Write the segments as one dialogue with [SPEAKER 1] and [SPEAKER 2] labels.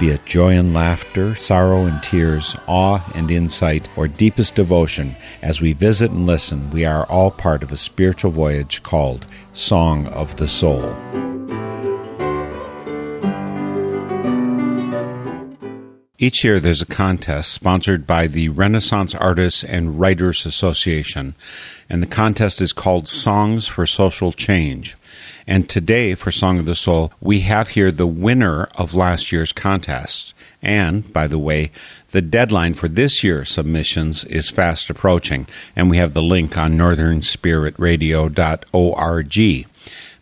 [SPEAKER 1] Be it joy and laughter, sorrow and tears, awe and insight, or deepest devotion, as we visit and listen, we are all part of a spiritual voyage called Song of the Soul. Each year there's a contest sponsored by the Renaissance Artists and Writers Association, and the contest is called Songs for Social Change. And today, for Song of the Soul, we have here the winner of last year's contest. And, by the way, the deadline for this year's submissions is fast approaching, and we have the link on northernspiritradio.org.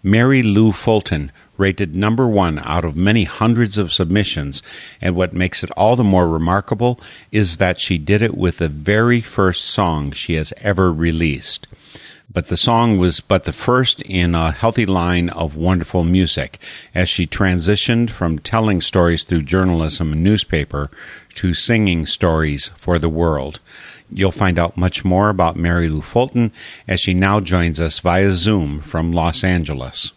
[SPEAKER 1] Mary Lou Fulton rated number one out of many hundreds of submissions, and what makes it all the more remarkable is that she did it with the very first song she has ever released but the song was but the first in a healthy line of wonderful music as she transitioned from telling stories through journalism and newspaper to singing stories for the world. You'll find out much more about Mary Lou Fulton as she now joins us via Zoom from Los Angeles.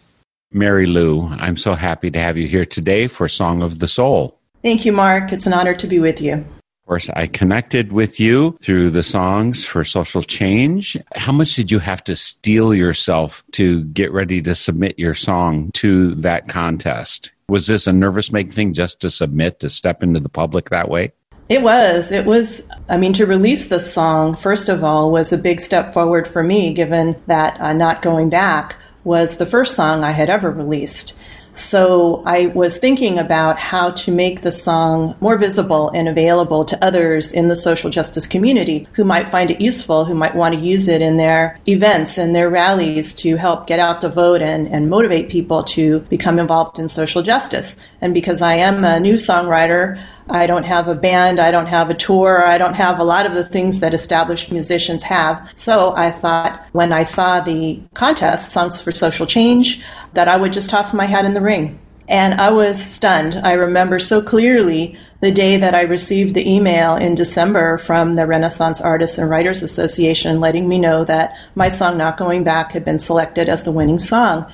[SPEAKER 1] Mary Lou, I'm so happy to have you here today for Song of the Soul.
[SPEAKER 2] Thank you, Mark. It's an honor to be with you.
[SPEAKER 1] Of course, I connected with you through the songs for social change. How much did you have to steel yourself to get ready to submit your song to that contest? Was this a nervous making thing just to submit, to step into the public that way?
[SPEAKER 2] It was. It was. I mean, to release this song, first of all, was a big step forward for me, given that uh, Not Going Back was the first song I had ever released. So I was thinking about how to make the song more visible and available to others in the social justice community who might find it useful, who might want to use it in their events and their rallies to help get out the vote and, and motivate people to become involved in social justice. And because I am a new songwriter, I don't have a band, I don't have a tour, I don't have a lot of the things that established musicians have. So I thought when I saw the contest, Songs for Social Change, that I would just toss my hat in the ring. And I was stunned. I remember so clearly the day that I received the email in December from the Renaissance Artists and Writers Association letting me know that my song Not Going Back had been selected as the winning song.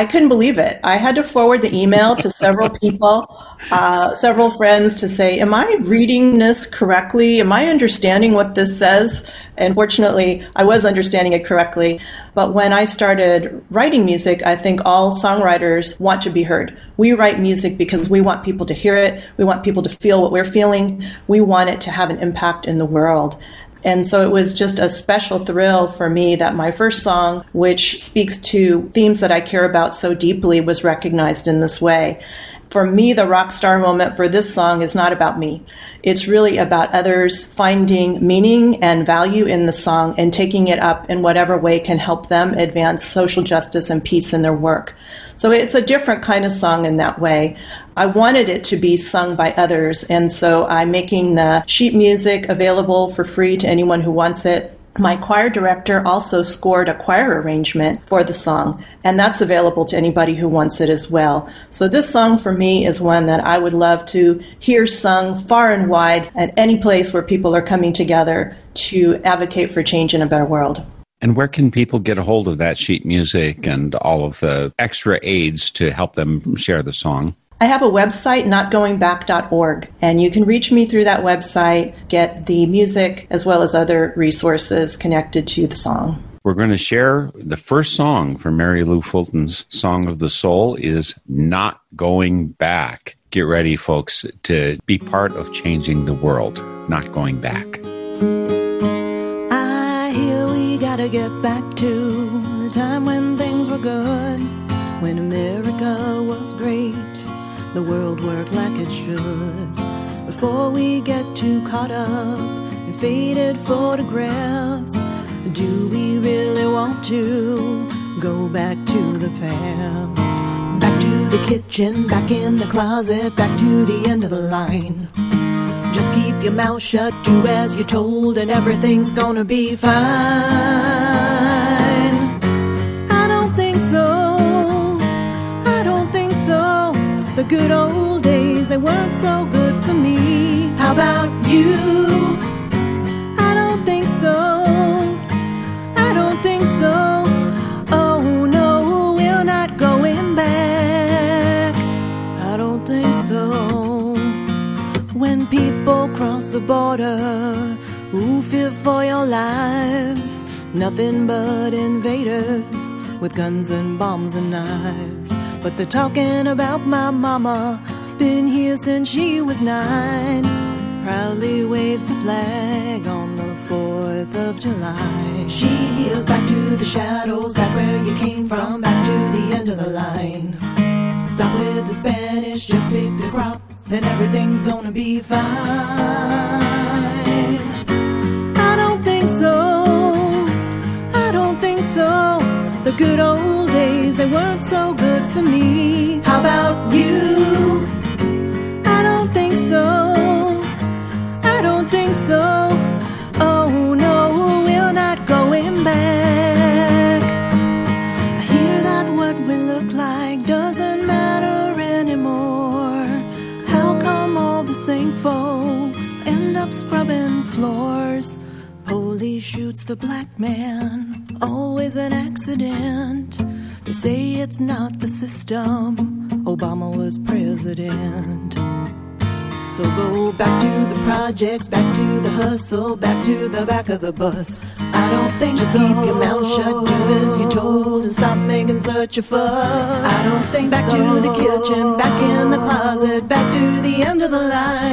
[SPEAKER 2] I couldn't believe it. I had to forward the email to several people, uh, several friends to say, Am I reading this correctly? Am I understanding what this says? And fortunately, I was understanding it correctly. But when I started writing music, I think all songwriters want to be heard. We write music because we want people to hear it, we want people to feel what we're feeling, we want it to have an impact in the world. And so it was just a special thrill for me that my first song, which speaks to themes that I care about so deeply, was recognized in this way. For me, the rock star moment for this song is not about me. It's really about others finding meaning and value in the song and taking it up in whatever way can help them advance social justice and peace in their work. So it's a different kind of song in that way. I wanted it to be sung by others, and so I'm making the sheet music available for free to anyone who wants it. My choir director also scored a choir arrangement for the song, and that's available to anybody who wants it as well. So, this song for me is one that I would love to hear sung far and wide at any place where people are coming together to advocate for change in a better world.
[SPEAKER 1] And where can people get a hold of that sheet music and all of the extra aids to help them share the song?
[SPEAKER 2] I have a website, notgoingback.org, and you can reach me through that website, get the music as well as other resources connected to the song.
[SPEAKER 1] We're going to share the first song from Mary Lou Fulton's Song of the Soul is Not Going Back. Get ready, folks, to be part of changing the world, not going back.
[SPEAKER 3] I hear we gotta get back to the time when things were good, the world work like it should. Before we get too caught up in faded photographs, do we really want to go back to the past? Back to the kitchen, back in the closet, back to the end of the line. Just keep your mouth shut, do as you're told, and everything's gonna be fine. good old days, they weren't so good for me. How about you? I don't think so. I don't think so. Oh no, we're not going back. I don't think so. When people cross the border, who fear for your lives? Nothing but invaders with guns and bombs and knives. But they're talking about my mama, been here since she was nine. Proudly waves the flag on the 4th of July. She heals back to the shadows, back where you came from, back to the end of the line. Stop with the Spanish, just pick the crops, and everything's gonna be fine. I don't think so. I don't think so. The good old days, they weren't so good for me. How about you? I don't think so. I don't think so. The black man, always an accident. They say it's not the system. Obama was president. So go back to the projects, back to the hustle, back to the back of the bus. I don't think Just so. keep your mouth shut, do as you're told, and stop making such a fuss. I don't think back so. to the kitchen, back in the closet, back to the end of the line.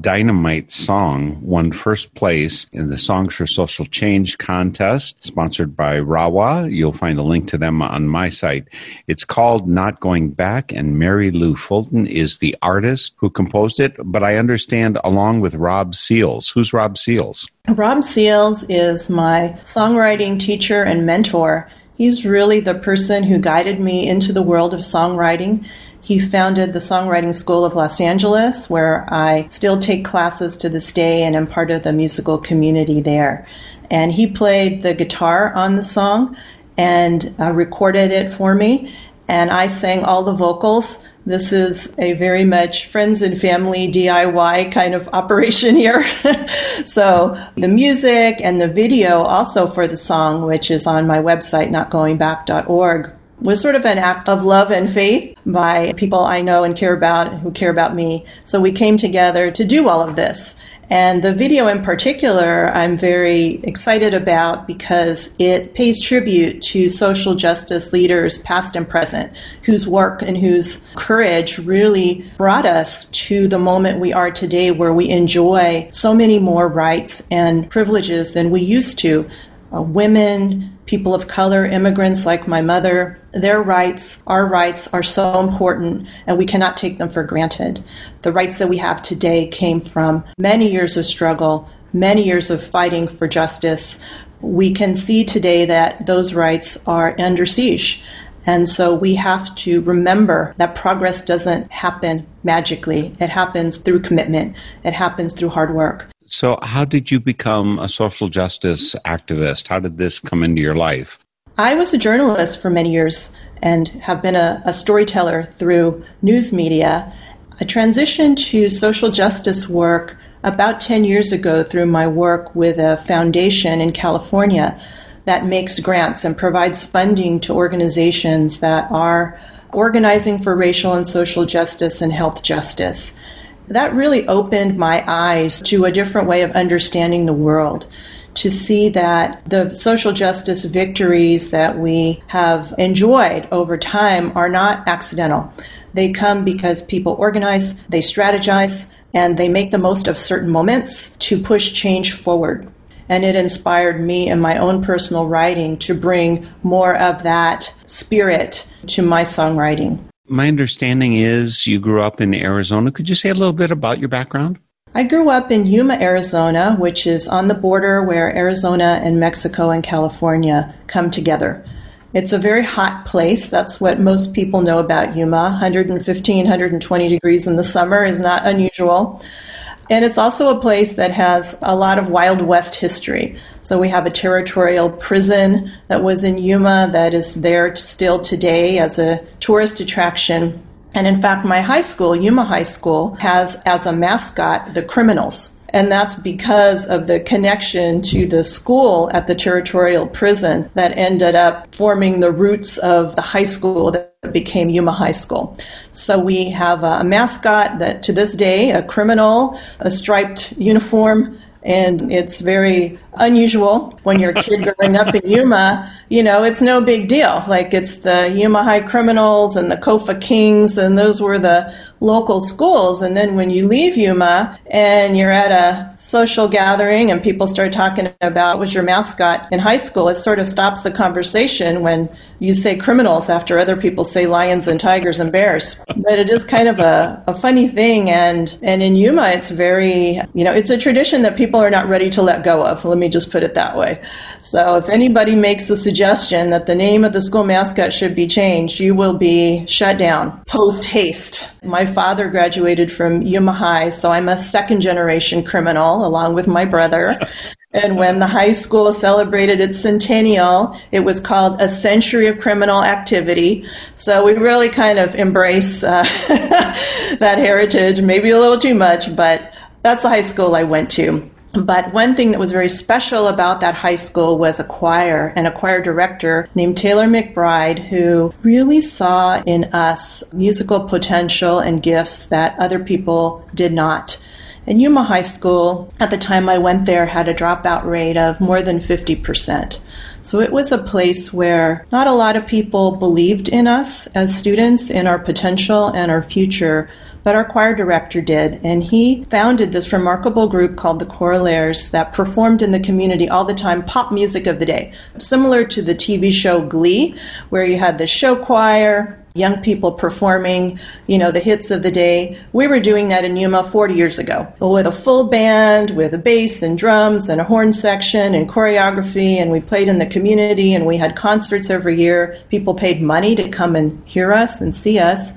[SPEAKER 1] Dynamite song won first place in the Songs for Social Change contest, sponsored by Rawa. You'll find a link to them on my site. It's called Not Going Back, and Mary Lou Fulton is the artist who composed it, but I understand along with Rob Seals. Who's Rob Seals?
[SPEAKER 2] Rob Seals is my songwriting teacher and mentor. He's really the person who guided me into the world of songwriting. He founded the Songwriting School of Los Angeles, where I still take classes to this day and am part of the musical community there. And he played the guitar on the song and uh, recorded it for me. And I sang all the vocals. This is a very much friends and family DIY kind of operation here. so the music and the video also for the song, which is on my website, notgoingback.org, was sort of an act of love and faith by people I know and care about who care about me. So we came together to do all of this. And the video in particular, I'm very excited about because it pays tribute to social justice leaders, past and present, whose work and whose courage really brought us to the moment we are today where we enjoy so many more rights and privileges than we used to. Uh, women, people of color, immigrants like my mother, their rights, our rights are so important and we cannot take them for granted. The rights that we have today came from many years of struggle, many years of fighting for justice. We can see today that those rights are under siege. And so we have to remember that progress doesn't happen magically. It happens through commitment. It happens through hard work.
[SPEAKER 1] So, how did you become a social justice activist? How did this come into your life?
[SPEAKER 2] I was a journalist for many years and have been a, a storyteller through news media. I transitioned to social justice work about 10 years ago through my work with a foundation in California that makes grants and provides funding to organizations that are organizing for racial and social justice and health justice. That really opened my eyes to a different way of understanding the world. to see that the social justice victories that we have enjoyed over time are not accidental. They come because people organize, they strategize, and they make the most of certain moments to push change forward. And it inspired me in my own personal writing to bring more of that spirit to my songwriting.
[SPEAKER 1] My understanding is you grew up in Arizona. Could you say a little bit about your background?
[SPEAKER 2] I grew up in Yuma, Arizona, which is on the border where Arizona and Mexico and California come together. It's a very hot place. That's what most people know about Yuma. 115, 120 degrees in the summer is not unusual. And it's also a place that has a lot of Wild West history. So we have a territorial prison that was in Yuma that is there still today as a tourist attraction. And in fact, my high school, Yuma High School, has as a mascot the criminals. And that's because of the connection to the school at the territorial prison that ended up forming the roots of the high school that became Yuma High School. So we have a mascot that to this day, a criminal, a striped uniform, and it's very unusual when you're a kid growing up in Yuma. You know, it's no big deal. Like it's the Yuma High Criminals and the Kofa Kings, and those were the local schools. And then when you leave Yuma and you're at a social gathering and people start talking about what was your mascot in high school, it sort of stops the conversation when you say criminals after other people say lions and tigers and bears. But it is kind of a, a funny thing. And, and in Yuma, it's very, you know, it's a tradition that people are not ready to let go of. Let me just put it that way. So if anybody makes the suggestion that the name of the school mascot should be changed, you will be shut down post haste. My father graduated from Yuma High, so I'm a second generation criminal along with my brother. And when the high school celebrated its centennial, it was called a century of criminal activity. So we really kind of embrace uh, that heritage, maybe a little too much, but that's the high school I went to. But one thing that was very special about that high school was a choir and a choir director named Taylor McBride who really saw in us musical potential and gifts that other people did not. And Yuma High School, at the time I went there, had a dropout rate of more than 50%. So it was a place where not a lot of people believed in us as students, in our potential and our future, but our choir director did. And he founded this remarkable group called the Corollaires that performed in the community all the time pop music of the day, similar to the TV show Glee, where you had the show choir, young people performing, you know, the hits of the day. We were doing that in Yuma 40 years ago with a full band, with a bass and drums and a horn section and choreography. And we played in the community and we had concerts every year. People paid money to come and hear us and see us.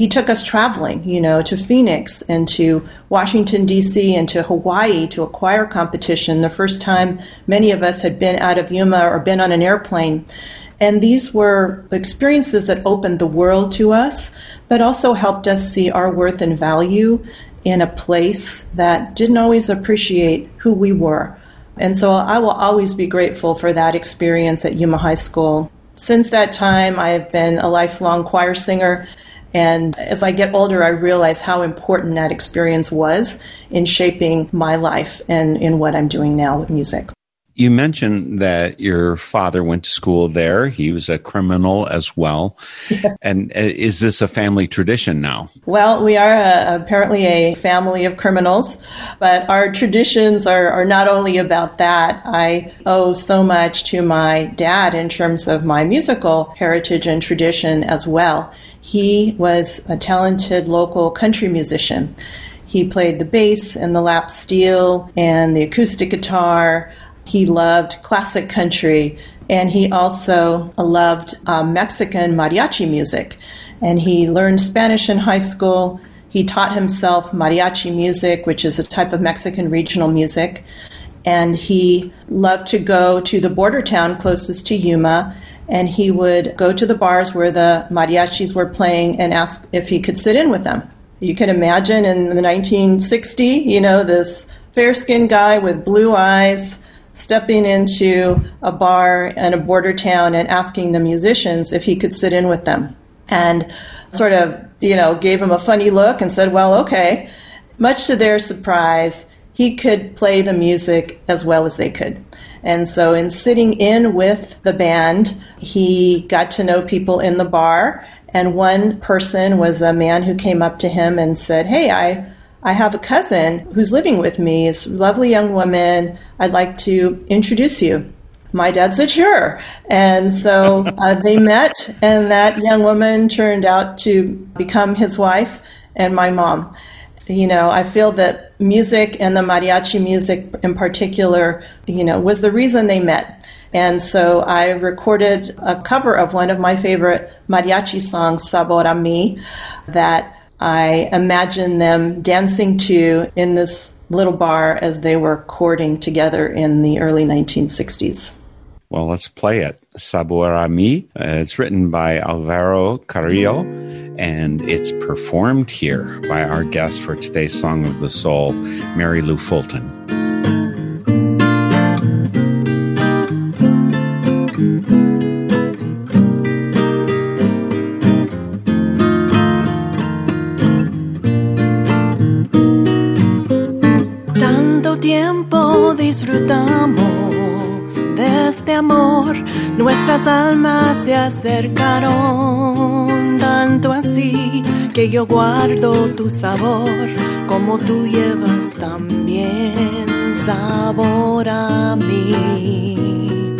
[SPEAKER 2] He took us traveling, you know, to Phoenix and to Washington, D.C., and to Hawaii to a choir competition, the first time many of us had been out of Yuma or been on an airplane. And these were experiences that opened the world to us, but also helped us see our worth and value in a place that didn't always appreciate who we were. And so I will always be grateful for that experience at Yuma High School. Since that time, I have been a lifelong choir singer. And as I get older, I realize how important that experience was in shaping my life and in what I'm doing now with music.
[SPEAKER 1] You mentioned that your father went to school there. He was a criminal as well. And uh, is this a family tradition now?
[SPEAKER 2] Well, we are uh apparently a family of criminals, but our traditions are, are not only about that. I owe so much to my dad in terms of my musical heritage and tradition as well. He was a talented local country musician. He played the bass and the lap steel and the acoustic guitar. He loved classic country and he also loved uh, Mexican mariachi music. And he learned Spanish in high school. He taught himself mariachi music, which is a type of Mexican regional music. And he loved to go to the border town closest to Yuma. And he would go to the bars where the mariachis were playing and ask if he could sit in with them. You can imagine in the 1960, you know, this fair skinned guy with blue eyes stepping into a bar in a border town and asking the musicians if he could sit in with them. And sort of, you know, gave him a funny look and said, well, okay. Much to their surprise, he could play the music as well as they could. And so, in sitting in with the band, he got to know people in the bar. And one person was a man who came up to him and said, Hey, I, I have a cousin who's living with me. A lovely young woman. I'd like to introduce you. My dad said, Sure. And so uh, they met, and that young woman turned out to become his wife and my mom you know, I feel that music and the mariachi music in particular, you know, was the reason they met. And so I recorded a cover of one of my favorite mariachi songs, Sabor a Mi, that I imagine them dancing to in this little bar as they were courting together in the early 1960s.
[SPEAKER 1] Well, let's play it. Sabor a Mi. Uh, it's written by Alvaro Carrillo and it's performed here by our guest for today's Song of the Soul, Mary Lou Fulton.
[SPEAKER 3] Nuestras almas se acercaron tanto así que yo guardo tu sabor como tú llevas también sabor a mí.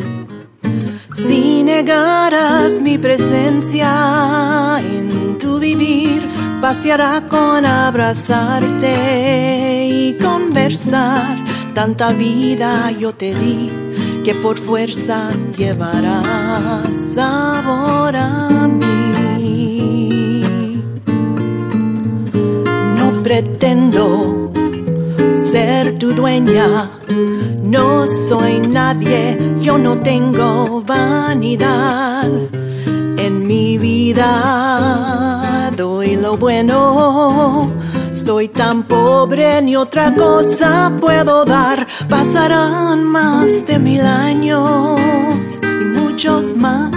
[SPEAKER 3] Si negaras mi presencia en tu vivir, paseará con abrazarte y conversar. Tanta vida yo te di que por fuerza llevarás sabor a mí. No pretendo ser tu dueña, no soy nadie, yo no tengo vanidad. En mi vida doy lo bueno. Soy tan pobre ni otra cosa puedo dar. Pasarán más de mil años y muchos más.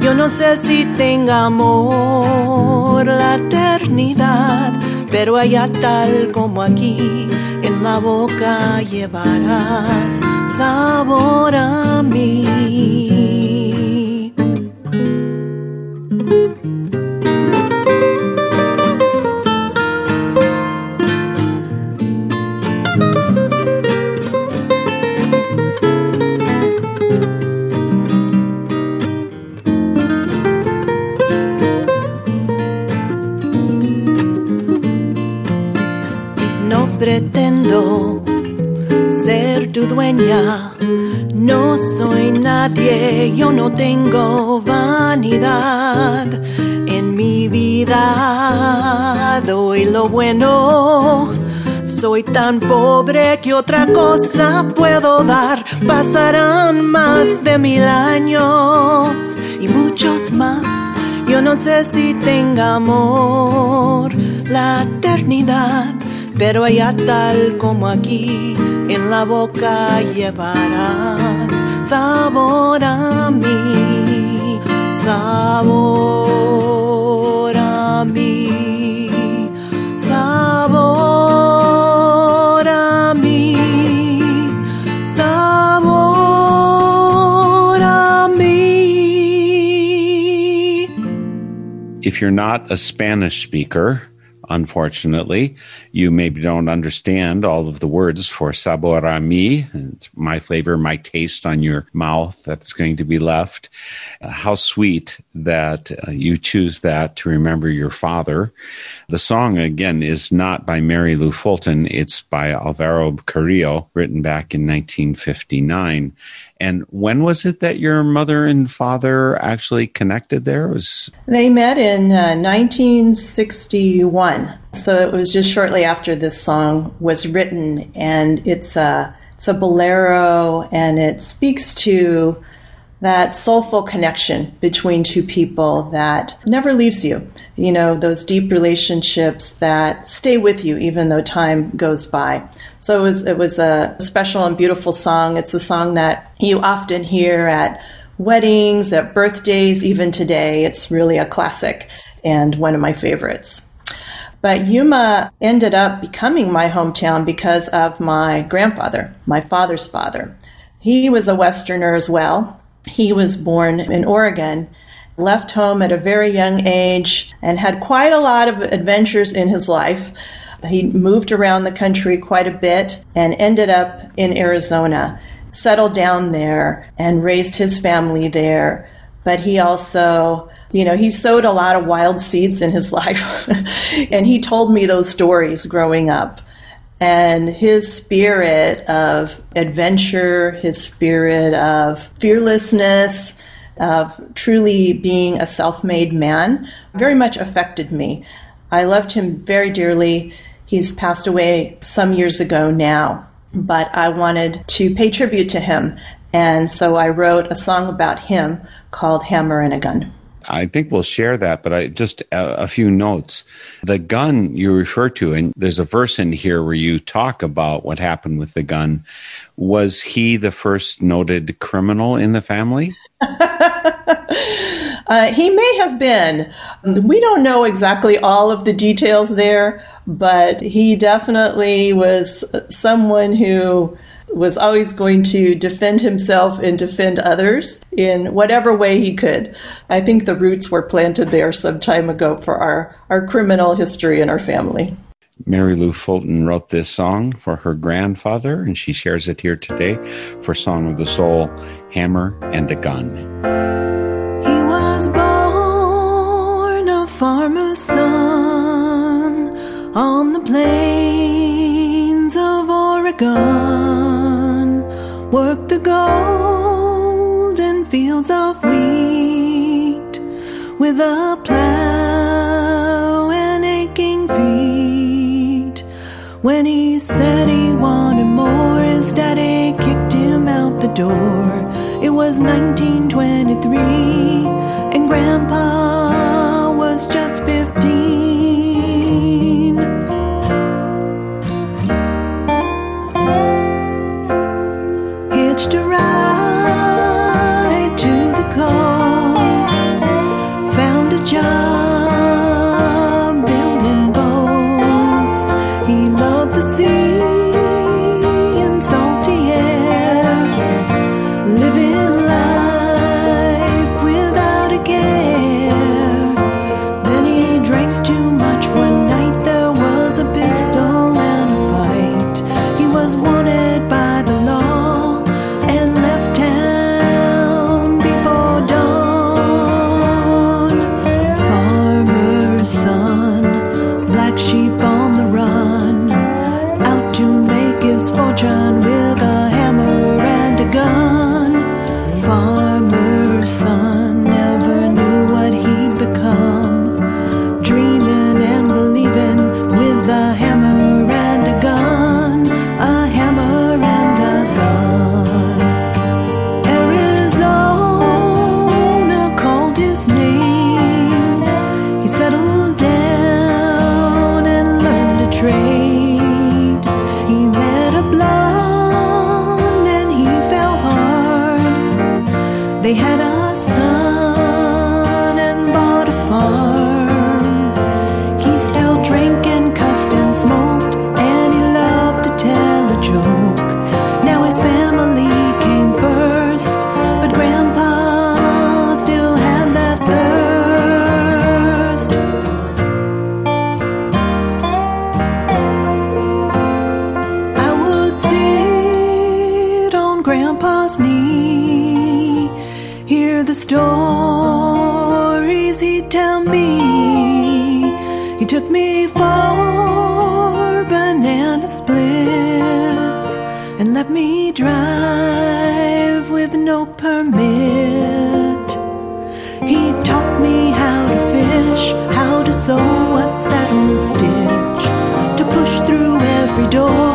[SPEAKER 3] Yo no sé si tenga amor la eternidad, pero allá tal como aquí, en la boca llevarás sabor a mí. Dueña, no soy nadie, yo no tengo vanidad. En mi vida doy lo bueno. Soy tan pobre que otra cosa puedo dar. Pasarán más de mil años y muchos más. Yo no sé si tenga amor la eternidad, pero allá tal como aquí, en la boca llevarás sabor a mí, sabor a mí, sabor a mí, sabor a mí.
[SPEAKER 1] If you're not a Spanish speaker, unfortunately, you maybe don't understand all of the words for sabor a mi. It's my flavor, my taste on your mouth that's going to be left. Uh, how sweet that uh, you choose that to remember your father. The song, again, is not by Mary Lou Fulton. It's by Alvaro Carrillo, written back in 1959. And when was it that your mother and father actually connected there? It was
[SPEAKER 2] They met in uh, 1961, so it was just shortly after this song was written, and it's a it's a bolero, and it speaks to that soulful connection between two people that never leaves you. You know, those deep relationships that stay with you even though time goes by. So it was it was a special and beautiful song. It's a song that you often hear at weddings, at birthdays, even today. It's really a classic and one of my favorites. But Yuma ended up becoming my hometown because of my grandfather, my father's father. He was a Westerner as well. He was born in Oregon, left home at a very young age, and had quite a lot of adventures in his life. He moved around the country quite a bit and ended up in Arizona, settled down there, and raised his family there. But he also, you know, he sowed a lot of wild seeds in his life. and he told me those stories growing up. And his spirit of adventure, his spirit of fearlessness, of truly being a self made man very much affected me. I loved him very dearly. He's passed away some years ago now, but I wanted to pay tribute to him. And so I wrote a song about him called Hammer and a Gun.
[SPEAKER 1] I think we'll share that, but I just a, a, few notes. The gun you refer to, and there's a verse in here where you talk about what happened with the gun. Was he the first noted criminal in the family?
[SPEAKER 2] uh, he may have been. We don't know exactly all of the details there, but he definitely was someone who was always going to defend himself and defend others in whatever way he could. I think the roots were planted there some time ago for our, our criminal history and our family.
[SPEAKER 1] Mary Lou Fulton wrote this song for her grandfather, and she shares it here today for Song of the Soul Hammer and a Gun.
[SPEAKER 3] He was born a farmer's son on the plains of Oregon. Worked the golden fields of wheat with a plow and aching feet. When he said he wanted more, his daddy kicked him out the door. It was 1923, and Grandpa Grandpa's knee, hear the stories he'd tell me. He took me for banana splits and let me drive with no permit. He taught me how to fish, how to sew a saddle stitch, to push through every door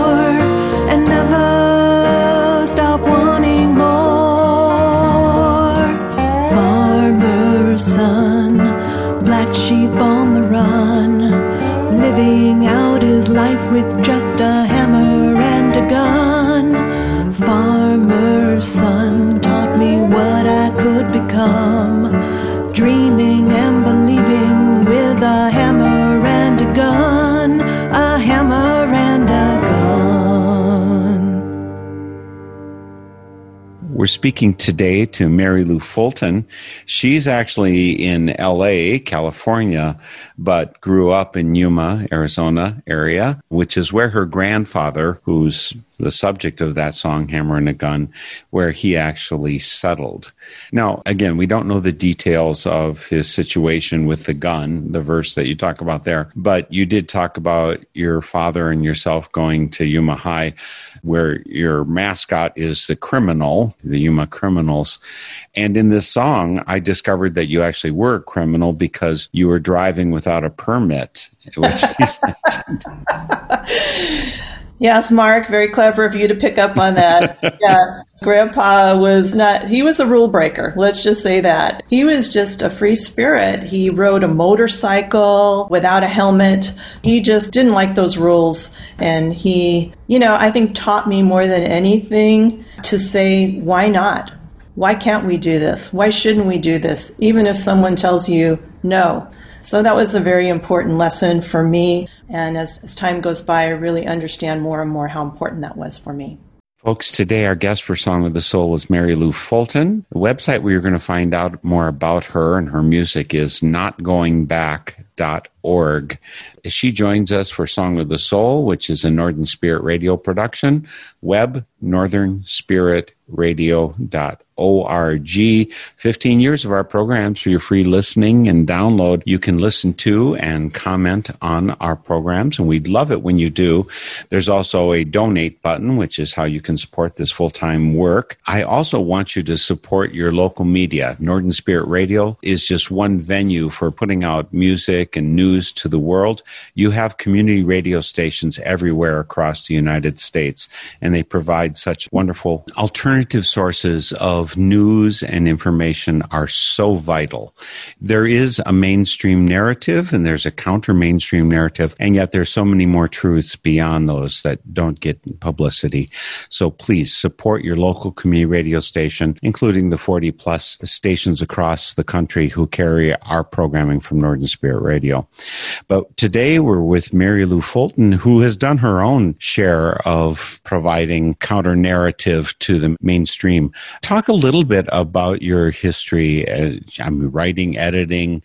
[SPEAKER 1] We're speaking today to Mary Lou Fulton. She's actually in LA, California, but grew up in Yuma, Arizona area, which is where her grandfather, who's the subject of that song, Hammer and a Gun, where he actually settled. Now, again, we don't know the details of his situation with the gun, the verse that you talk about there, but you did talk about your father and yourself going to Yuma High, where your mascot is the criminal, the Yuma Criminals. And in this song, I discovered that you actually were a criminal because you were driving without a permit, which.
[SPEAKER 2] Yes, Mark, very clever of you to pick up on that. yeah. Grandpa was not, he was a rule breaker. Let's just say that. He was just a free spirit. He rode a motorcycle without a helmet. He just didn't like those rules. And he, you know, I think taught me more than anything to say, why not? Why can't we do this? Why shouldn't we do this? Even if someone tells you no. So that was a very important lesson for me. And as, as time goes by, I really understand more and more how important that was for me.
[SPEAKER 1] Folks, today our guest for Song of the Soul is Mary Lou Fulton. The website where you're going to find out more about her and her music is notgoingback.org. She joins us for Song of the Soul, which is a Northern Spirit radio production. Web, northernspiritradio.org. O-R-G. 15 years of our programs for your free listening and download. You can listen to and comment on our programs, and we'd love it when you do. There's also a donate button, which is how you can support this full-time work. I also want you to support your local media. Northern Spirit Radio is just one venue for putting out music and news to the world. You have community radio stations everywhere across the United States, and they provide such wonderful alternative sources of news and information are so vital. There is a mainstream narrative and there's a counter mainstream narrative, and yet there's so many more truths beyond those that don't get publicity. So please support your local community radio station, including the 40 plus stations across the country who carry our programming from Northern Spirit Radio. But today we're with Mary Lou Fulton, who has done her own share of providing counter narrative to the mainstream. Talk a little bit about your history. Uh, I mean, writing, editing.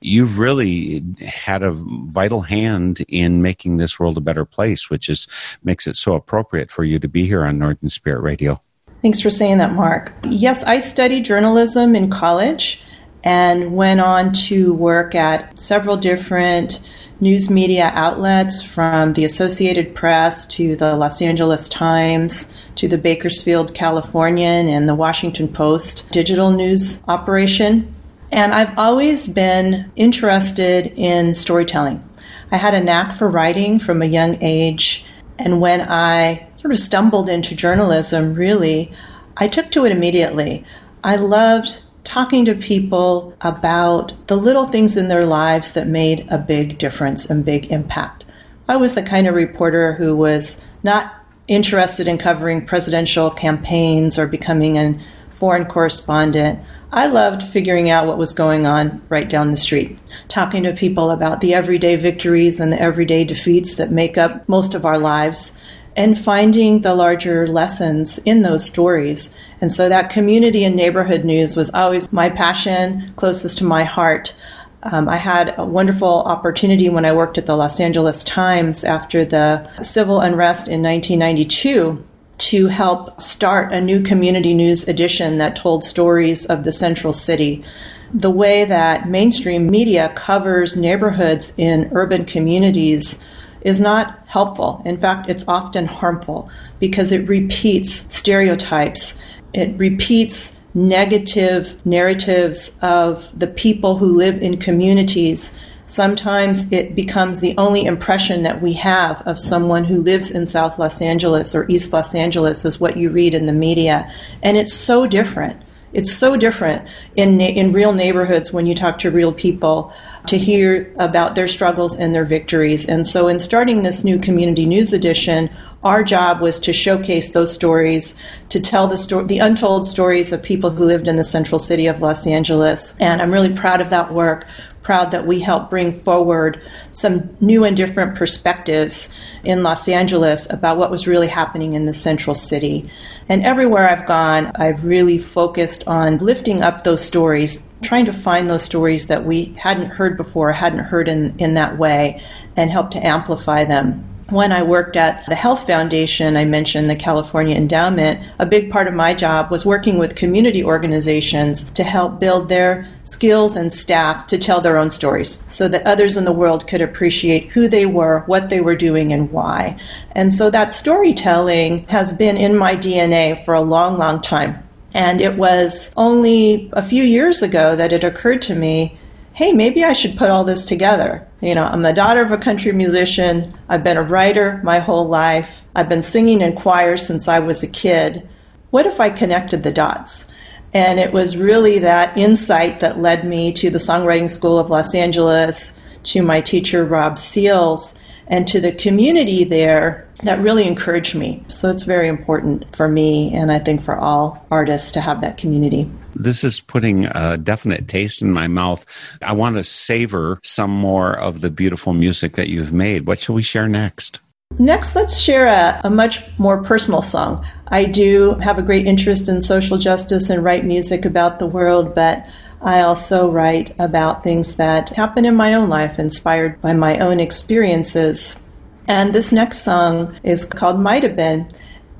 [SPEAKER 1] You've really had a vital hand in making this world a better place, which is makes it so appropriate for you to be here on Northern Spirit Radio.
[SPEAKER 2] Thanks for saying that, Mark. Yes, I studied journalism in college and went on to work at several different news media outlets from the Associated Press to the Los Angeles Times to the Bakersfield Californian and the Washington Post digital news operation. And I've always been interested in storytelling. I had a knack for writing from a young age. And when I sort of stumbled into journalism, really, I took to it immediately. I loved talking to people about the little things in their lives that made a big difference and big impact. I was the kind of reporter who was not interested in covering presidential campaigns or becoming a foreign correspondent. I loved figuring out what was going on right down the street, talking to people about the everyday victories and the everyday defeats that make up most of our lives, and finding the larger lessons in those stories. And so that community and neighborhood news was always my passion, closest to my heart. Um, I had a wonderful opportunity when I worked at the Los Angeles Times after the civil unrest in 1992 to help start a new community news edition that told stories of the central city. The way that mainstream media covers neighborhoods in urban communities is not helpful. In fact, it's often harmful because it repeats stereotypes. It repeats negative narratives of the people who live in communities. Sometimes it becomes the only impression that we have of someone who lives in South Los Angeles or East Los Angeles is what you read in the media. And it's so different. It's so different in in real neighborhoods when you talk to real people to hear about their struggles and their victories. And so, in starting this new community news edition, our job was to showcase those stories, to tell the story, the untold stories of people who lived in the central city of Los Angeles. And I'm really proud of that work. Proud that we helped bring forward some new and different perspectives in Los Angeles about what was really happening in the central city. And everywhere I've gone, I've really focused on lifting up those stories, trying to find those stories that we hadn't heard before, hadn't heard in, in that way, and help to amplify them when I worked at the Health Foundation, I mentioned the California Endowment, a big part of my job was working with community organizations to help build their skills and staff to tell their own stories so that others in the world could appreciate who they were, what they were doing, and why. And so that storytelling has been in my DNA for a long, long time. And it was only a few years ago that it occurred to me hey, maybe I should put all this together. You know, I'm the daughter of a country musician. I've been a writer my whole life. I've been singing in choirs since I was a kid. What if I connected the dots? And it was really that insight that led me to the Songwriting School of Los Angeles, to my teacher, Rob Seals, and to the community there that really encouraged me. So it's very important for me, and I think for all artists to have that community.
[SPEAKER 1] This is putting a definite taste in my mouth. I want to savor some more of the beautiful music that you've made. What shall we share next?
[SPEAKER 2] Next, let's share a, a, much more personal song. I do have a great interest in social justice and write music about the world, but I also write about things that happen in my own life, inspired by my own experiences. And this next song is called Might Have Been.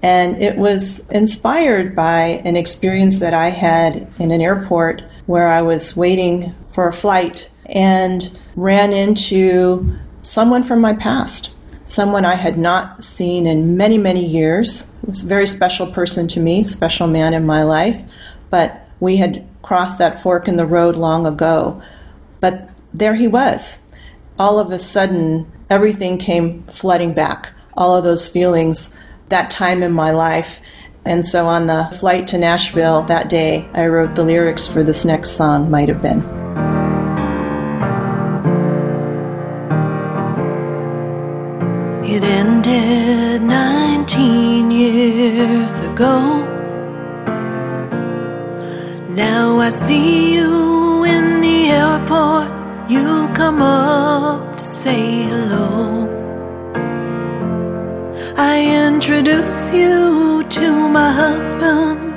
[SPEAKER 2] And it was inspired by an experience that I had in an airport where I was waiting for a flight and ran into someone from my past, someone I had not seen in many, many years. It was a very special person to me, special man in my life, but we had crossed that fork in the road long ago. But there he was. All of a sudden, everything came flooding back. All of those feelings that time in my life. And so on the flight to Nashville that day, I wrote the lyrics for this next song, Might Have Been.
[SPEAKER 3] It ended 19 years ago. Now I see you in the airport. You come up to say hello. I introduce you to my husband,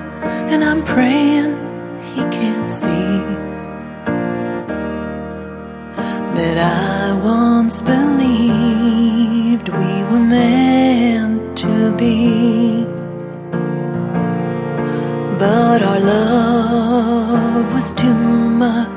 [SPEAKER 3] and I'm praying he can't see that I once believed we were meant to be. But our love was too much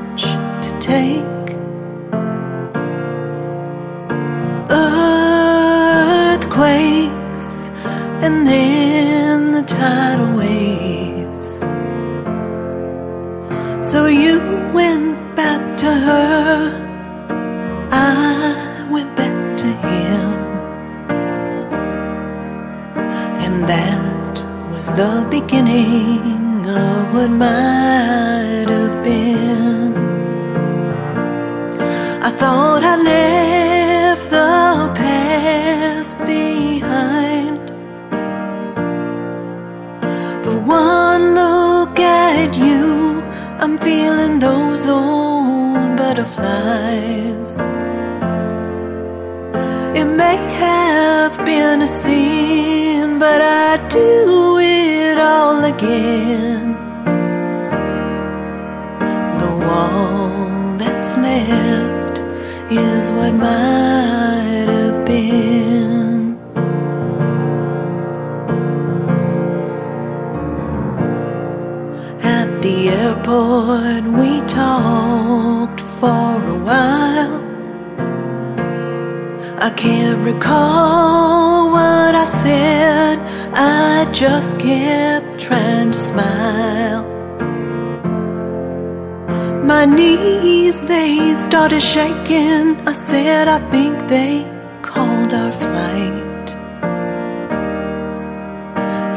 [SPEAKER 3] My knees, they started shaking. I said, I think they called our flight.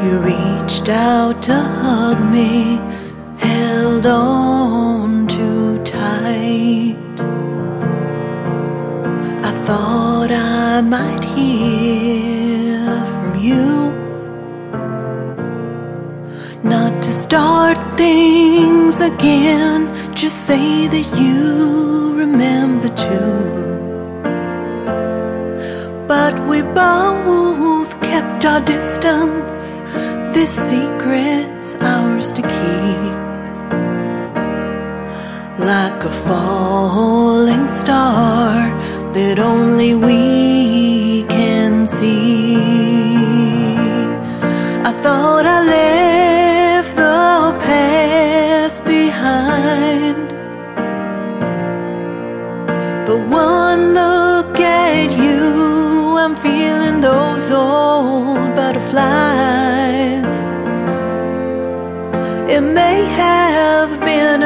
[SPEAKER 3] You reached out to hug me, held on too tight. I thought I might hear from you. Not to start things again, just say that you remember too? But we both kept our distance. This secret's ours to keep. Like a falling star That only we can see. I thought I let.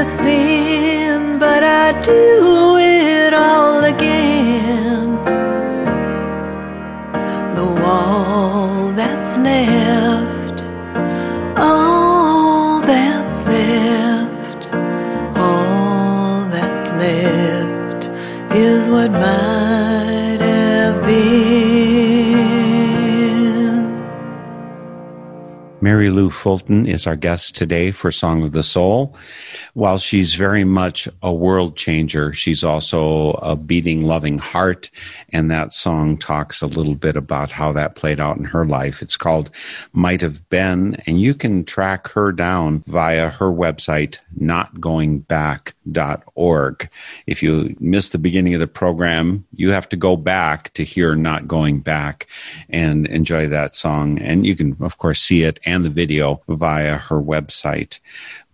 [SPEAKER 3] A sin, but I'd do it all again. The wall that's left,
[SPEAKER 1] Mary Lou Fulton is our guest today for Song of the Soul. While she's very much a world changer, she's also a beating, loving heart. And that song talks a little bit about how that played out in her life. It's called Might Have Been, and you can track her down via her website, notgoingback.org. If you missed the beginning of the program, you have to go back to hear Not Going Back and enjoy that song. And you can, of course, see it and the video via her website.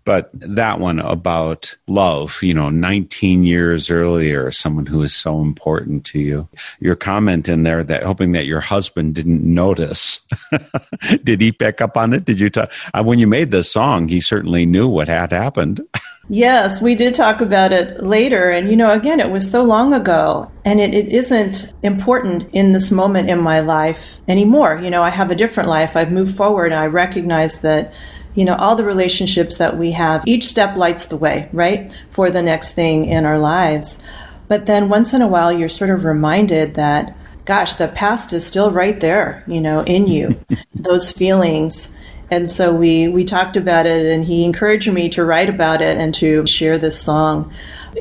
[SPEAKER 1] But that one about love, you know, 19 years earlier, someone who is so important to you. Your comment in there that hoping that your husband didn't notice. Did he pick up on it? Did you talk? Uh, when you made this song, he certainly knew what had happened.
[SPEAKER 2] Yes, we did talk about it later. And, you know, again, it was so long ago and it, it isn't important in this moment in my life anymore. You know, I have a different life. I've moved forward and I recognize that, you know, all the relationships that we have, each step lights the way, right, for the next thing in our lives. But then once in a while, you're sort of reminded that, gosh, the past is still right there, you know, in you, those feelings. And so we, we talked about it, and he encouraged me to write about it and to share this song.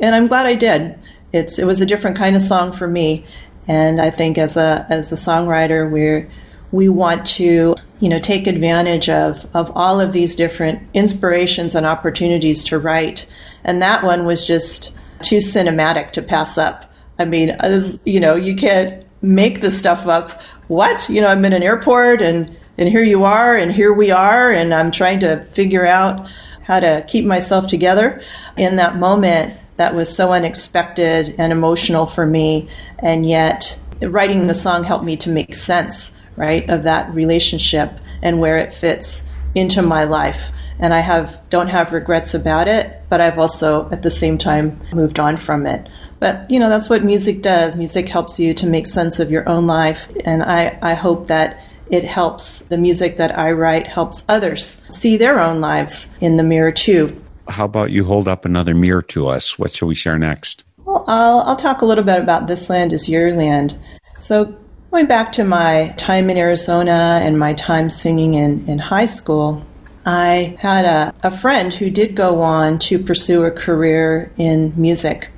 [SPEAKER 2] And I'm glad I did. It's, it was a different kind of song for me. And I think as a, as a songwriter, we're, we want to you know take advantage of of all of these different inspirations and opportunities to write. And that one was just too cinematic to pass up. I mean as, you know you can't make this stuff up. What? You know i'm in an airport and and here you are and here we are and i'm trying to figure out how to keep myself together. In that moment that was so unexpected and emotional for me. And yet writing the song helped me to make sense right of that relationship and where it fits into my life and i have don't have regrets about it but i've also at the same time moved on from it but you know that's what music does music helps you to make sense of your own life and i i hope that it helps the music that i write helps others see their own lives in the mirror too
[SPEAKER 1] How about you hold up another mirror to us? What shall we share next?
[SPEAKER 2] Well, I'll, I'll talk a little bit about This Land is Your Land. So, going back to my time in Arizona and my time singing in, in high school, I had a, a friend who did go on to pursue a career in music.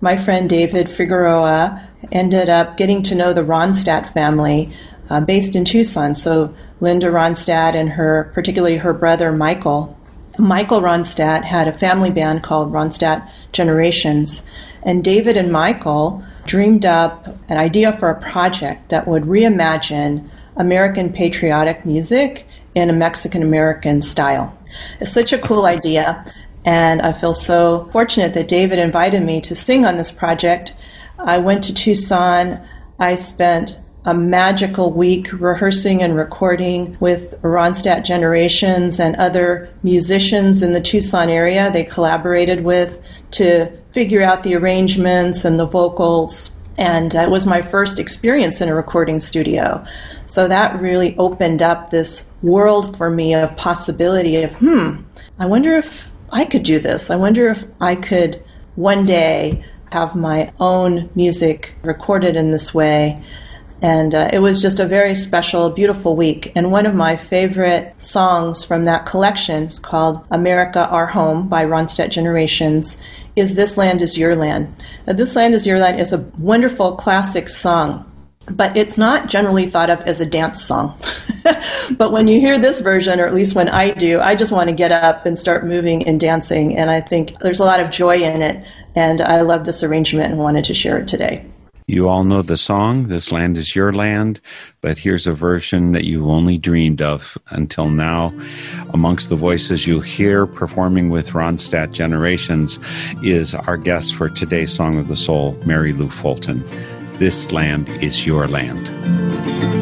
[SPEAKER 2] My friend David Figueroa ended up getting to know the Ronstadt family uh, based in Tucson. So, Linda Ronstadt and her, particularly her brother Michael, Michael Ronstadt had a family band called Ronstadt Generations, and David and Michael dreamed up an idea for a project that would reimagine American patriotic music in a Mexican American style. It's such a cool idea, and I feel so fortunate that David invited me to sing on this project. I went to Tucson. I spent a magical week rehearsing and recording with Ronstadt Generations and other musicians in the Tucson area they collaborated with to figure out the arrangements and the vocals. And it was my first experience in a recording studio. So that really opened up this world for me of possibility of, hmm, I wonder if I could do this. I wonder if I could one day have my own music recorded in this way. And uh, it was just a very special, beautiful week. And one of my favorite songs from that collection is called America Our Home by Ronstadt Generations is This Land is Your Land. Now, this Land is Your Land is a wonderful classic song but it's not generally thought of as a dance song. but when you hear this version, or at least when I do, I just want to get up and start moving and dancing. And I think there's a lot of joy in it. And I love this arrangement and wanted to share it today.
[SPEAKER 1] You all know the song, This Land is Your Land, but here's a version that you only dreamed of until now. Amongst the voices you hear performing with Ronstadt Generations is our guest for today's Song of the Soul, Mary Lou Fulton. This land is your land.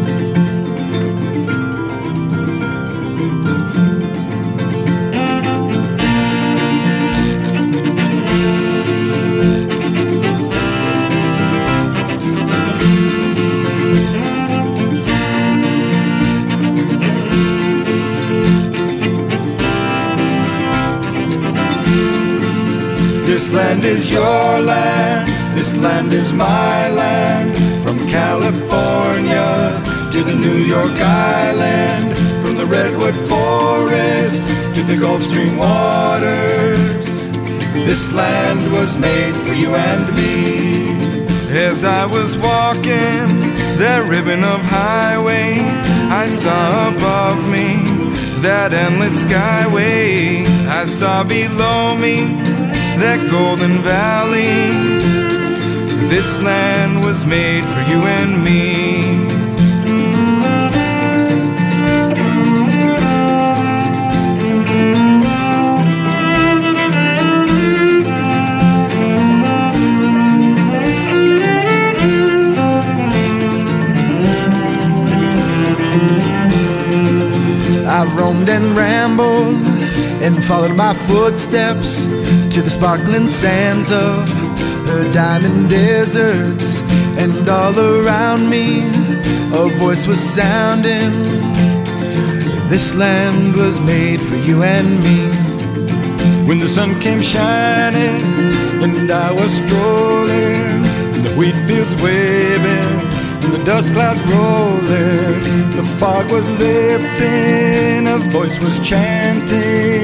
[SPEAKER 4] Is your land, this land is my land. From California to the New York Island, from the Redwood Forest to the Gulf Stream waters. This land was made for you and me. As I was walking that ribbon of highway, I saw above me that endless skyway. I saw below me that golden valley. This land was made for you and me. I've roamed and rambled and followed my footsteps to the sparkling sands of the diamond deserts. And all around me, a voice was sounding. This land was made for you and me. When the sun came shining and I was strolling, and the wheat fields waving, and the dust clouds rolling, the fog was lifting, a voice was chanting.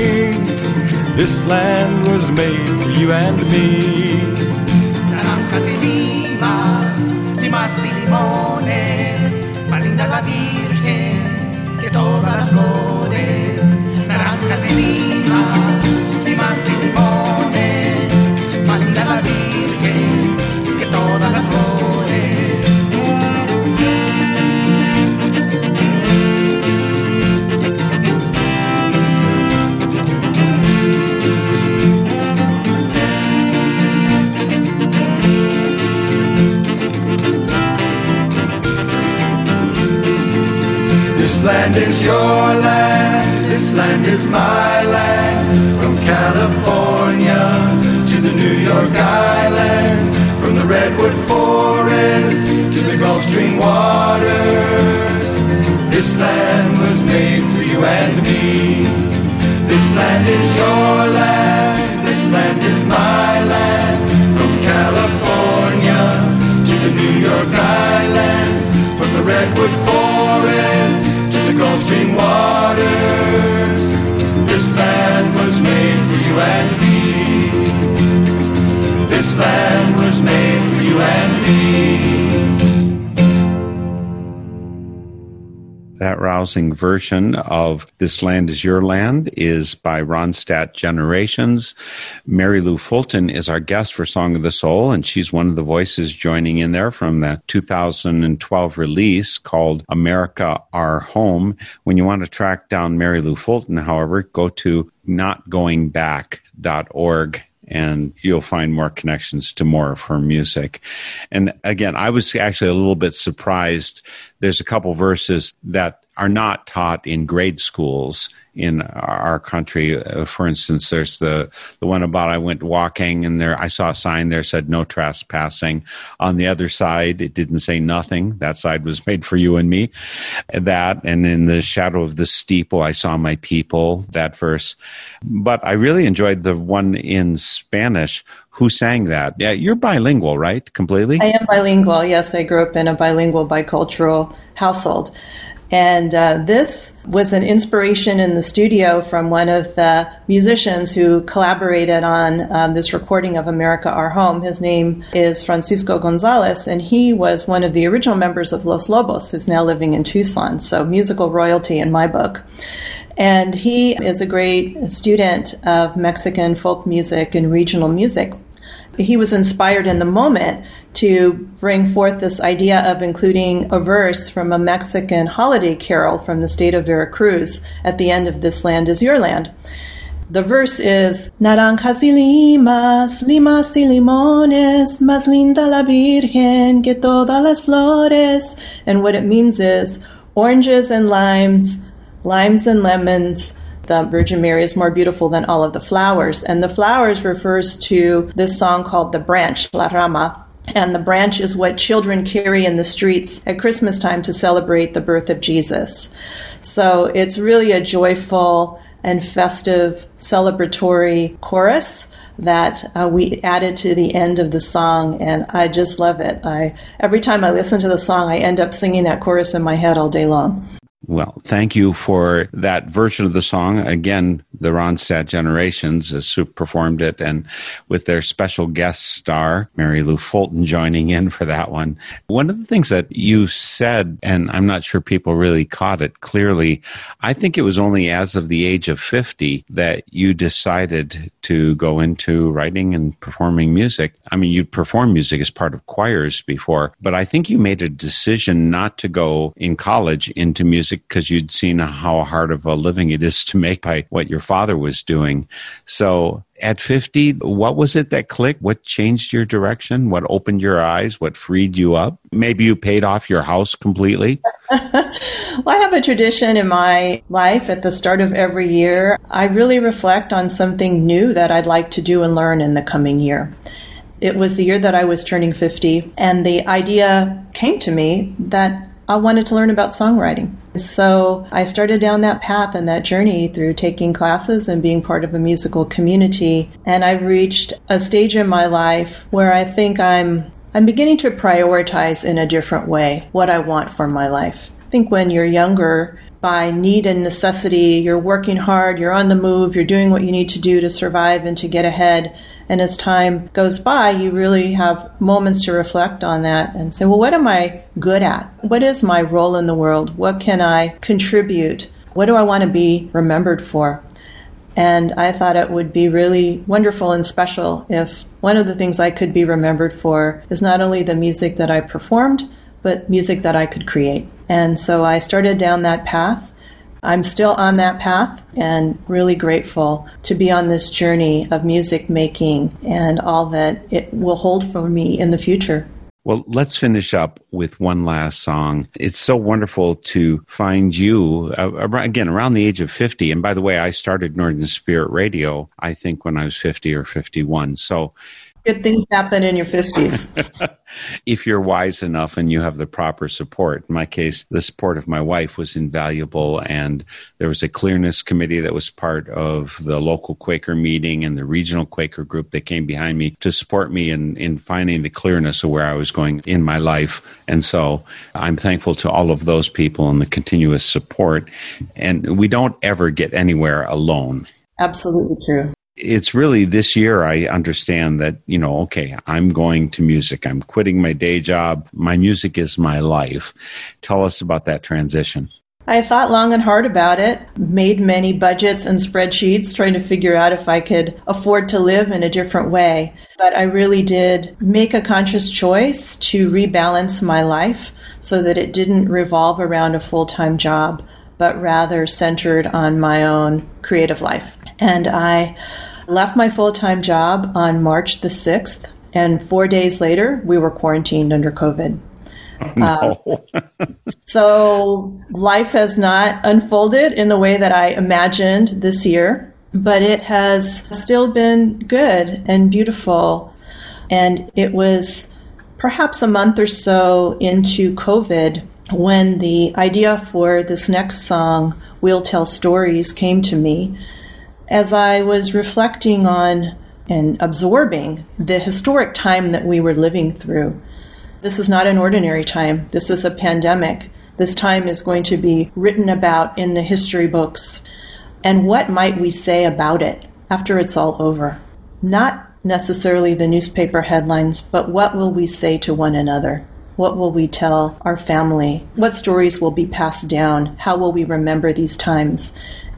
[SPEAKER 4] This land was made for you and me.
[SPEAKER 5] naranjas y limas, limas y limones, más linda la Virgen que todas las flores.
[SPEAKER 4] Land is your land, this land is my land. From California to the New York Island, from the Redwood Forest to the Gulf Stream waters. This land was made for you and me. This land is your land, this land is my land. From California to the New York Island, from the Redwood Forest Land was made for you and me.
[SPEAKER 1] That rousing version of This Land is Your Land is by Ronstadt Generations. Mary Lou Fulton is our guest for Song of the Soul, and she's one of the voices joining in there from the 2012 release called America Our Home. When you want to track down Mary Lou Fulton, however, go to notgoingback.org and you'll find more connections to more of her music. And again, I was actually a little bit surprised. There's a couple verses that are not taught in grade schools in our country. Uh, for instance, there's the, the one about I went walking and there I saw a sign there said no trespassing. On the other side, it didn't say nothing. That side was made for you and me. That and in the shadow of the steeple, I saw my people. That verse, but I really enjoyed the one in Spanish. Who sang that? Yeah, you're bilingual, right? Completely.
[SPEAKER 2] I am bilingual. Yes, I grew up in a bilingual, bicultural household. And uh, this was an inspiration in the studio from one of the musicians who collaborated on um, this recording of America Our Home. His name is Francisco Gonzalez, and he was one of the original members of Los Lobos, who's now living in Tucson. So, musical royalty in my book. And he is a great student of Mexican folk music and regional music. He was inspired in the moment to bring forth this idea of including a verse from a Mexican holiday carol from the state of Veracruz at the end of This Land is Your Land. The verse is Naranjas y limas, limas y limones, más linda la Virgen que todas las flores. And what it means is oranges and limes, limes and lemons. The Virgin Mary is more beautiful than all of the flowers. And the flowers refers to this song called The Branch, La Rama. And the branch is what children carry in the streets at Christmas time to celebrate the birth of Jesus. So it's really a joyful and festive celebratory chorus that uh, we added to the end of the song and I just love it. I every time I listen to the song I end up singing that chorus in my head all day long.
[SPEAKER 1] Well, thank you for that version of the song. Again, the Ronstadt Generations has performed it and with their special guest star, Mary Lou Fulton joining in for that one. One of the things that you said, and I'm not sure people really caught it clearly, I think it was only as of the age of 50 that you decided to go into writing and performing music. I mean, you'd perform music as part of choirs before, but I think you made a decision not to go in college into music because you'd seen how hard of a living it is to make by what your father was doing. So at 50, what was it that clicked? What changed your direction? What opened your eyes? What freed you up? Maybe you paid off your house completely?
[SPEAKER 2] well, I have a tradition in my life at the start of every year. I really reflect on something new that I'd like to do and learn in the coming year. It was the year that I was turning 50, and the idea came to me that I wanted to learn about songwriting. So I started down that path and that journey through taking classes and being part of a musical community. And I've reached a stage in my life where I think I'm I'm beginning to prioritize in a different way what I want for my life. I think when you're younger, by need and necessity, you're working hard, you're on the move, you're doing what you need to do to survive and to get ahead. And as time goes by, you really have moments to reflect on that and say, well, what am I good at? What is my role in the world? What can I contribute? What do I want to be remembered for? And I thought it would be really wonderful and special if one of the things I could be remembered for is not only the music that I performed, but music that I could create. And so I started down that path. I'm still on that path and really grateful to be on this journey of music making and all that it will hold for me in the future.
[SPEAKER 1] Well, let's finish up with one last song. It's so wonderful to find you uh, again around the age of 50. And by the way, I started Northern Spirit Radio, I think, when I was 50 or 51. So
[SPEAKER 2] Good things happen in your 50s.
[SPEAKER 1] if you're wise enough and you have the proper support. In my case, the support of my wife was invaluable. And there was a clearness committee that was part of the local Quaker meeting and the regional Quaker group that came behind me to support me in, in finding the clearness of where I was going in my life. And so I'm thankful to all of those people and the continuous support. And we don't ever get anywhere alone.
[SPEAKER 2] Absolutely true
[SPEAKER 1] it's really this year I understand that, you know, okay, I'm going to music. I'm quitting my day job. My music is my life. Tell us about that transition.
[SPEAKER 2] I thought long and hard about it, made many budgets and spreadsheets trying to figure out if I could afford to live in a different way. But I really did make a conscious choice to rebalance my life so that it didn't revolve around a full time job, but rather centered on my own creative life. And I left my full time job on March the 6th, and four days later, we were quarantined under COVID.
[SPEAKER 1] No.
[SPEAKER 2] Uh, so life has not unfolded in the way that I imagined this year, but it has still been good and beautiful. And it was perhaps a month or so into COVID when the idea for this next song, We'll Tell Stories, came to me as I was reflecting on and absorbing the historic time that we were living through. This is not an ordinary time. This is a pandemic this time is going to be written about in the history books. And what might we say about it after it's all over? Not necessarily the newspaper headlines, but what will we say to one another? What will we tell our family? What stories will be passed down? How will we remember these times?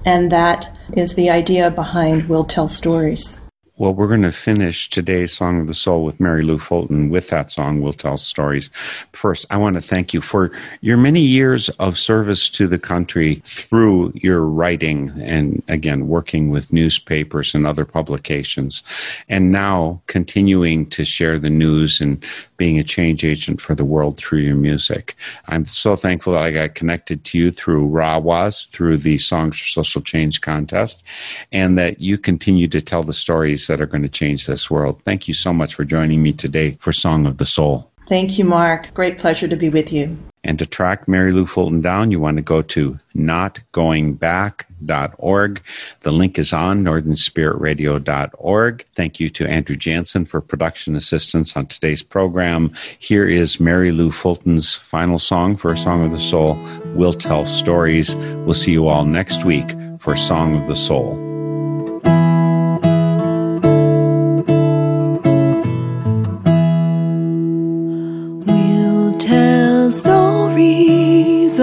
[SPEAKER 2] And that is the idea behind We'll Tell Stories.
[SPEAKER 1] Well, we're going to finish today's Song of the Soul with Mary Lou Fulton. With that song, we'll tell stories. First, I want to thank you for your many years of service to the country through your writing and, again, working with newspapers and other publications, and now continuing to share the news and being a change agent for the world through your music. I'm so thankful that I got connected to you through Rawas, through the Songs for Social Change contest, and that you continue to tell the stories that are going to change this world. Thank you so much for joining me today for Song of the Soul.
[SPEAKER 2] Thank you, Mark. Great pleasure to be with you.
[SPEAKER 1] And to track Mary Lou Fulton down, you want to go to notgoingback.org. The link is on northernspiritradio.org. Thank you to Andrew Jansen for production assistance on today's program. Here is Mary Lou Fulton's final song for Song of the Soul, We'll Tell Stories. We'll see you all next week for Song of the Soul.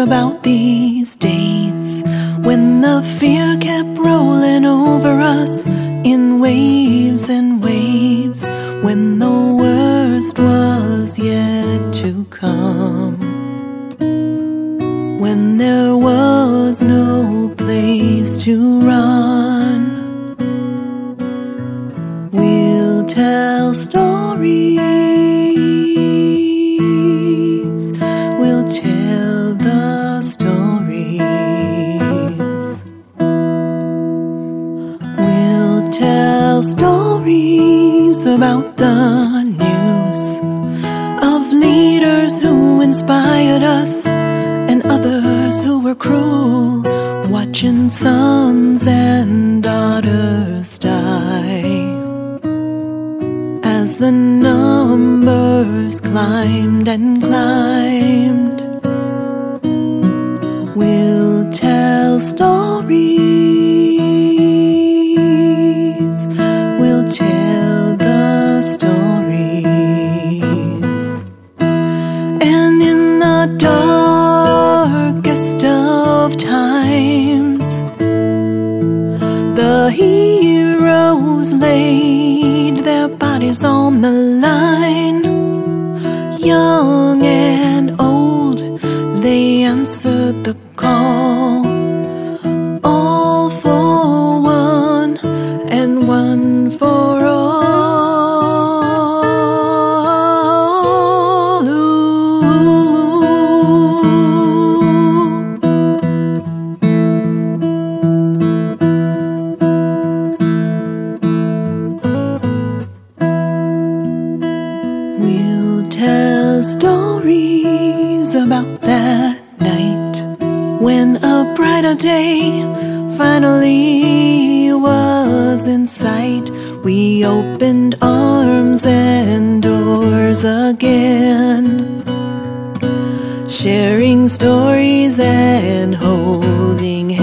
[SPEAKER 3] About these days when the fear kept rolling over us in waves and waves, when the worst was yet to come, when there was no place to run. When a brighter day finally was in sight. We opened arms and doors again, sharing stories and holding hands.